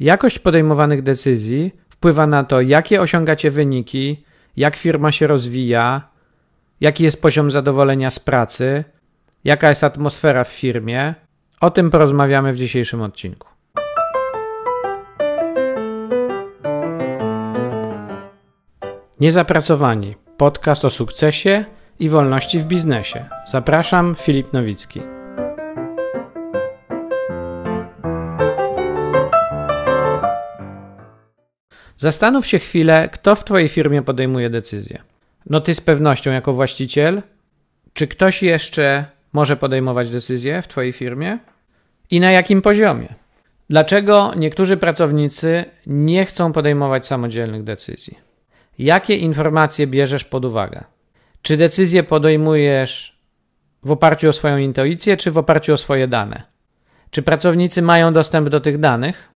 Jakość podejmowanych decyzji wpływa na to, jakie osiągacie wyniki, jak firma się rozwija, jaki jest poziom zadowolenia z pracy, jaka jest atmosfera w firmie. O tym porozmawiamy w dzisiejszym odcinku. Niezapracowani. Podcast o sukcesie i wolności w biznesie. Zapraszam, Filip Nowicki. Zastanów się chwilę, kto w Twojej firmie podejmuje decyzje. No ty z pewnością jako właściciel. Czy ktoś jeszcze może podejmować decyzje w Twojej firmie? I na jakim poziomie? Dlaczego niektórzy pracownicy nie chcą podejmować samodzielnych decyzji? Jakie informacje bierzesz pod uwagę? Czy decyzje podejmujesz w oparciu o swoją intuicję, czy w oparciu o swoje dane? Czy pracownicy mają dostęp do tych danych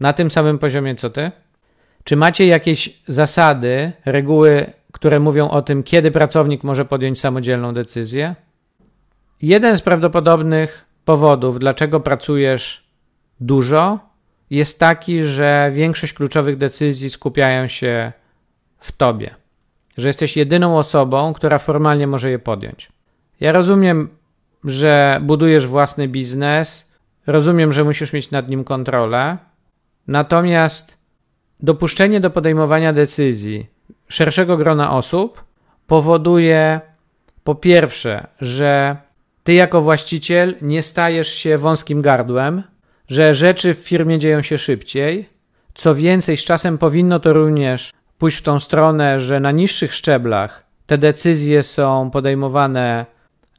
na tym samym poziomie co ty? Czy macie jakieś zasady, reguły, które mówią o tym, kiedy pracownik może podjąć samodzielną decyzję? Jeden z prawdopodobnych powodów, dlaczego pracujesz dużo, jest taki, że większość kluczowych decyzji skupiają się w tobie, że jesteś jedyną osobą, która formalnie może je podjąć. Ja rozumiem, że budujesz własny biznes, rozumiem, że musisz mieć nad nim kontrolę, natomiast dopuszczenie do podejmowania decyzji szerszego grona osób powoduje po pierwsze, że ty jako właściciel nie stajesz się wąskim gardłem, że rzeczy w firmie dzieją się szybciej. Co więcej, z czasem powinno to również pójść w tą stronę, że na niższych szczeblach te decyzje są podejmowane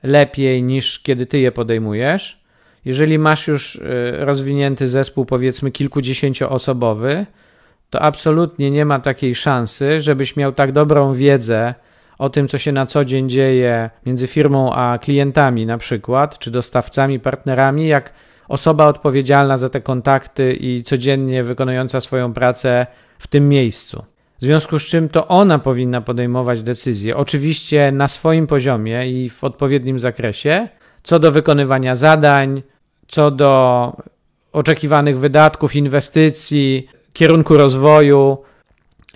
lepiej niż kiedy ty je podejmujesz. Jeżeli masz już y, rozwinięty zespół, powiedzmy kilkudziesięcioosobowy, to absolutnie nie ma takiej szansy, żebyś miał tak dobrą wiedzę o tym, co się na co dzień dzieje między firmą a klientami, na przykład, czy dostawcami, partnerami, jak osoba odpowiedzialna za te kontakty i codziennie wykonująca swoją pracę w tym miejscu. W związku z czym to ona powinna podejmować decyzje, oczywiście na swoim poziomie i w odpowiednim zakresie, co do wykonywania zadań, co do oczekiwanych wydatków, inwestycji, kierunku rozwoju.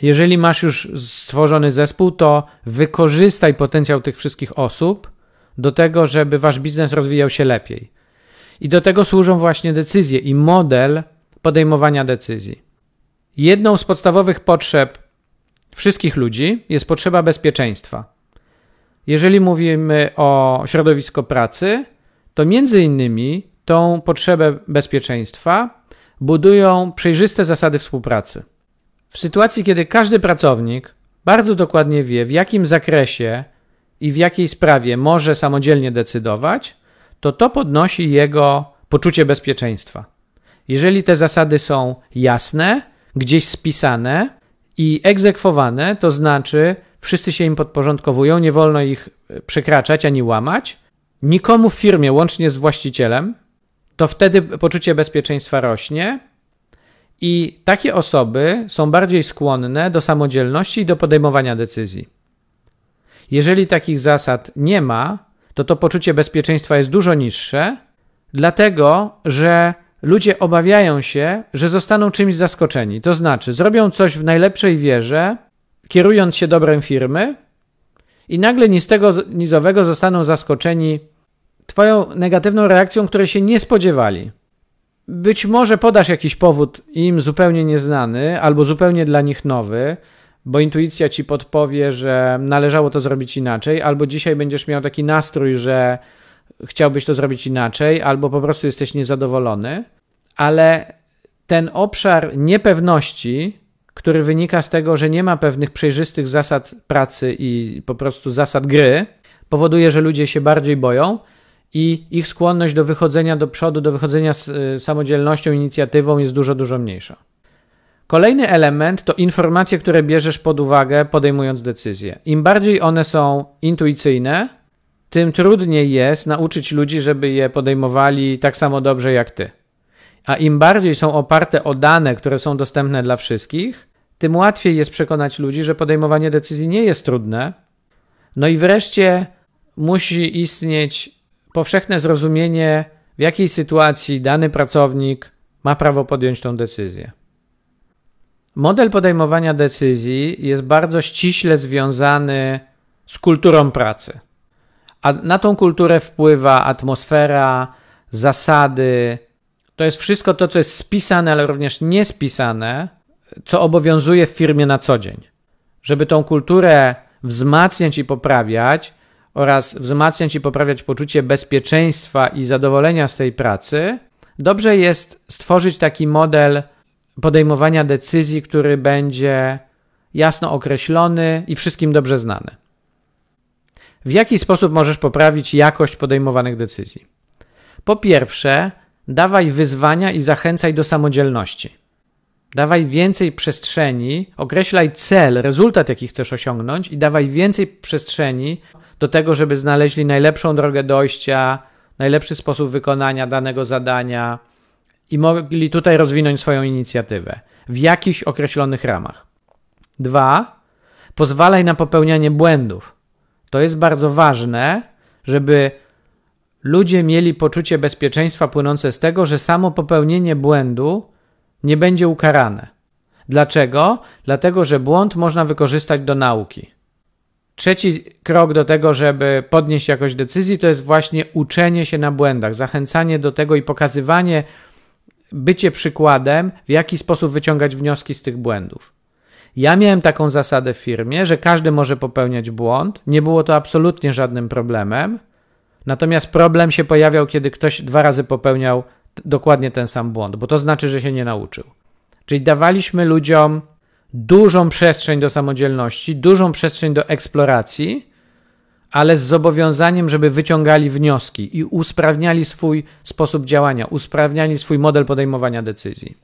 Jeżeli masz już stworzony zespół, to wykorzystaj potencjał tych wszystkich osób do tego, żeby wasz biznes rozwijał się lepiej. I do tego służą właśnie decyzje i model podejmowania decyzji. Jedną z podstawowych potrzeb wszystkich ludzi jest potrzeba bezpieczeństwa. Jeżeli mówimy o środowisku pracy, to między innymi tą potrzebę bezpieczeństwa budują przejrzyste zasady współpracy. W sytuacji, kiedy każdy pracownik bardzo dokładnie wie, w jakim zakresie i w jakiej sprawie może samodzielnie decydować, to to podnosi jego poczucie bezpieczeństwa. Jeżeli te zasady są jasne, gdzieś spisane i egzekwowane, to znaczy wszyscy się im podporządkowują, nie wolno ich przekraczać ani łamać. Nikomu w firmie, łącznie z właścicielem, to wtedy poczucie bezpieczeństwa rośnie i takie osoby są bardziej skłonne do samodzielności i do podejmowania decyzji. Jeżeli takich zasad nie ma, to to poczucie bezpieczeństwa jest dużo niższe, dlatego że ludzie obawiają się, że zostaną czymś zaskoczeni. To znaczy, zrobią coś w najlepszej wierze, kierując się dobrem firmy, i nagle nic tego nizowego zostaną zaskoczeni Twoją negatywną reakcją, której się nie spodziewali. Być może podasz jakiś powód im zupełnie nieznany albo zupełnie dla nich nowy, bo intuicja ci podpowie, że należało to zrobić inaczej, albo dzisiaj będziesz miał taki nastrój, że chciałbyś to zrobić inaczej, albo po prostu jesteś niezadowolony, ale ten obszar niepewności, który wynika z tego, że nie ma pewnych przejrzystych zasad pracy i po prostu zasad gry, powoduje, że ludzie się bardziej boją i ich skłonność do wychodzenia do przodu, do wychodzenia z y, samodzielnością, inicjatywą jest dużo, dużo mniejsza. Kolejny element to informacje, które bierzesz pod uwagę, podejmując decyzje. Im bardziej one są intuicyjne, tym trudniej jest nauczyć ludzi, żeby je podejmowali tak samo dobrze jak ty. A im bardziej są oparte o dane, które są dostępne dla wszystkich, tym łatwiej jest przekonać ludzi, że podejmowanie decyzji nie jest trudne. No i wreszcie musi istnieć powszechne zrozumienie, w jakiej sytuacji dany pracownik ma prawo podjąć tą decyzję. Model podejmowania decyzji jest bardzo ściśle związany z kulturą pracy. A na tą kulturę wpływa atmosfera, zasady. To jest wszystko to, co jest spisane, ale również niespisane, co obowiązuje w firmie na co dzień. Żeby tą kulturę wzmacniać i poprawiać, oraz wzmacniać i poprawiać poczucie bezpieczeństwa i zadowolenia z tej pracy, dobrze jest stworzyć taki model podejmowania decyzji, który będzie jasno określony i wszystkim dobrze znany. W jaki sposób możesz poprawić jakość podejmowanych decyzji? Po pierwsze, dawaj wyzwania i zachęcaj do samodzielności. Dawaj więcej przestrzeni, określaj cel, rezultat, jaki chcesz osiągnąć, i dawaj więcej przestrzeni do tego, żeby znaleźli najlepszą drogę dojścia, najlepszy sposób wykonania danego zadania i mogli tutaj rozwinąć swoją inicjatywę w jakichś określonych ramach. Dwa, pozwalaj na popełnianie błędów. To jest bardzo ważne, żeby ludzie mieli poczucie bezpieczeństwa płynące z tego, że samo popełnienie błędu nie będzie ukarane. Dlaczego? Dlatego, że błąd można wykorzystać do nauki. Trzeci krok do tego, żeby podnieść jakość decyzji, to jest właśnie uczenie się na błędach, zachęcanie do tego i pokazywanie, bycie przykładem, w jaki sposób wyciągać wnioski z tych błędów. Ja miałem taką zasadę w firmie, że każdy może popełniać błąd. Nie było to absolutnie żadnym problemem. Natomiast problem się pojawiał, kiedy ktoś dwa razy popełniał dokładnie ten sam błąd, bo to znaczy, że się nie nauczył. Czyli dawaliśmy ludziom dużą przestrzeń do samodzielności, dużą przestrzeń do eksploracji, ale z zobowiązaniem, żeby wyciągali wnioski i usprawniali swój sposób działania, usprawniali swój model podejmowania decyzji.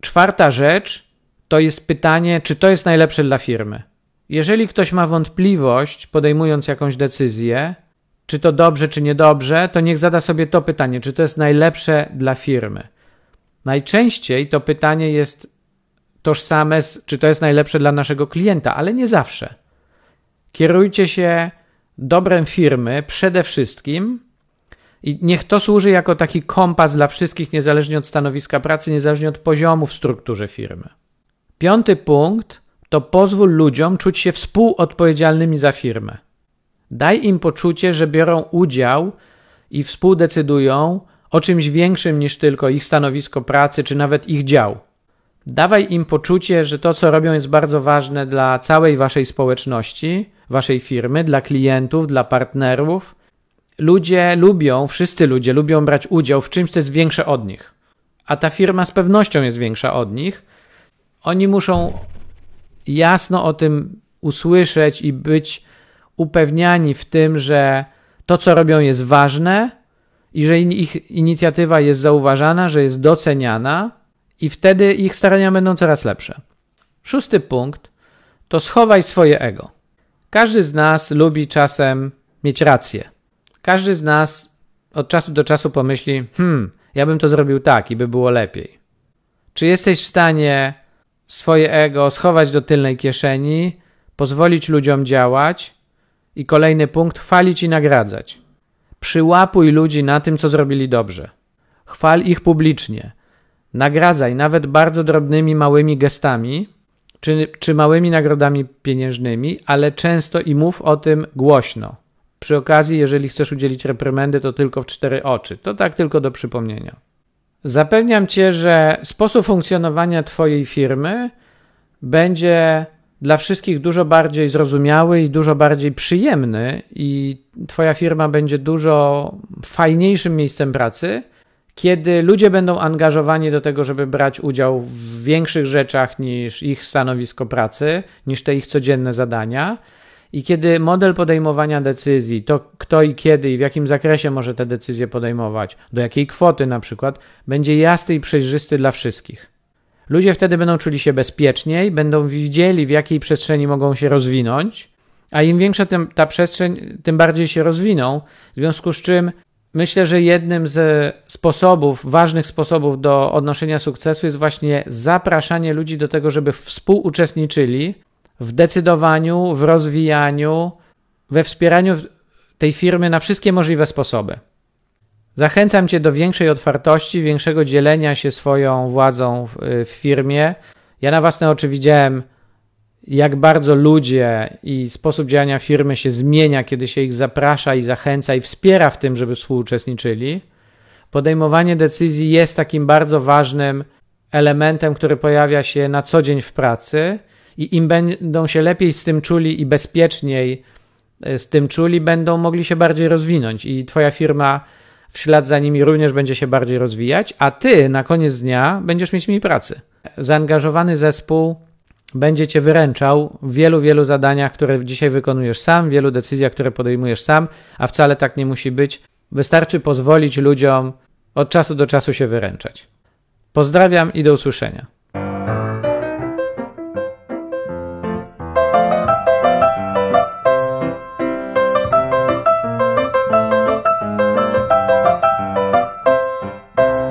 Czwarta rzecz to jest pytanie, czy to jest najlepsze dla firmy. Jeżeli ktoś ma wątpliwość, podejmując jakąś decyzję, czy to dobrze, czy niedobrze, to niech zada sobie to pytanie, czy to jest najlepsze dla firmy. Najczęściej to pytanie jest tożsame z, czy to jest najlepsze dla naszego klienta, ale nie zawsze. Kierujcie się dobrem firmy przede wszystkim i niech to służy jako taki kompas dla wszystkich, niezależnie od stanowiska pracy, niezależnie od poziomu w strukturze firmy. Piąty punkt to pozwól ludziom czuć się współodpowiedzialnymi za firmę. Daj im poczucie, że biorą udział i współdecydują o czymś większym niż tylko ich stanowisko pracy, czy nawet ich dział. Dawaj im poczucie, że to, co robią, jest bardzo ważne dla całej waszej społeczności, waszej firmy, dla klientów, dla partnerów. Ludzie lubią, wszyscy ludzie lubią brać udział w czymś, co jest większe od nich. A ta firma z pewnością jest większa od nich. Oni muszą jasno o tym usłyszeć i być upewniani w tym, że to, co robią, jest ważne i że ich inicjatywa jest zauważana, że jest doceniana i wtedy ich starania będą coraz lepsze. Szósty punkt to schowaj swoje ego. Każdy z nas lubi czasem mieć rację. Każdy z nas od czasu do czasu pomyśli: Hmm, ja bym to zrobił tak i by było lepiej. Czy jesteś w stanie swoje ego schować do tylnej kieszeni, pozwolić ludziom działać? I kolejny punkt: chwalić i nagradzać. Przyłapuj ludzi na tym, co zrobili dobrze. Chwal ich publicznie. Nagradzaj nawet bardzo drobnymi, małymi gestami czy, czy małymi nagrodami pieniężnymi, ale często i mów o tym głośno. Przy okazji, jeżeli chcesz udzielić reprymendy, to tylko w cztery oczy. To tak tylko do przypomnienia. Zapewniam Cię, że sposób funkcjonowania Twojej firmy będzie dla wszystkich dużo bardziej zrozumiały i dużo bardziej przyjemny, i Twoja firma będzie dużo fajniejszym miejscem pracy, kiedy ludzie będą angażowani do tego, żeby brać udział w większych rzeczach niż ich stanowisko pracy, niż te ich codzienne zadania. I kiedy model podejmowania decyzji, to kto i kiedy i w jakim zakresie może te decyzje podejmować, do jakiej kwoty na przykład, będzie jasny i przejrzysty dla wszystkich. Ludzie wtedy będą czuli się bezpieczniej, będą widzieli, w jakiej przestrzeni mogą się rozwinąć, a im większa tym, ta przestrzeń, tym bardziej się rozwiną, w związku z czym Myślę, że jednym z sposobów, ważnych sposobów do odnoszenia sukcesu jest właśnie zapraszanie ludzi do tego, żeby współuczestniczyli w decydowaniu, w rozwijaniu, we wspieraniu tej firmy na wszystkie możliwe sposoby. Zachęcam Cię do większej otwartości, większego dzielenia się swoją władzą w firmie Ja na własne oczy widziałem, jak bardzo ludzie i sposób działania firmy się zmienia, kiedy się ich zaprasza i zachęca i wspiera w tym, żeby współuczestniczyli. Podejmowanie decyzji jest takim bardzo ważnym elementem, który pojawia się na co dzień w pracy i im będą się lepiej z tym czuli i bezpieczniej e, z tym czuli, będą mogli się bardziej rozwinąć i twoja firma w ślad za nimi również będzie się bardziej rozwijać, a ty na koniec dnia będziesz mieć mniej pracy. Zaangażowany zespół będzie cię wyręczał w wielu, wielu zadaniach, które dzisiaj wykonujesz sam, wielu decyzjach, które podejmujesz sam, a wcale tak nie musi być. Wystarczy pozwolić ludziom od czasu do czasu się wyręczać. Pozdrawiam i do usłyszenia.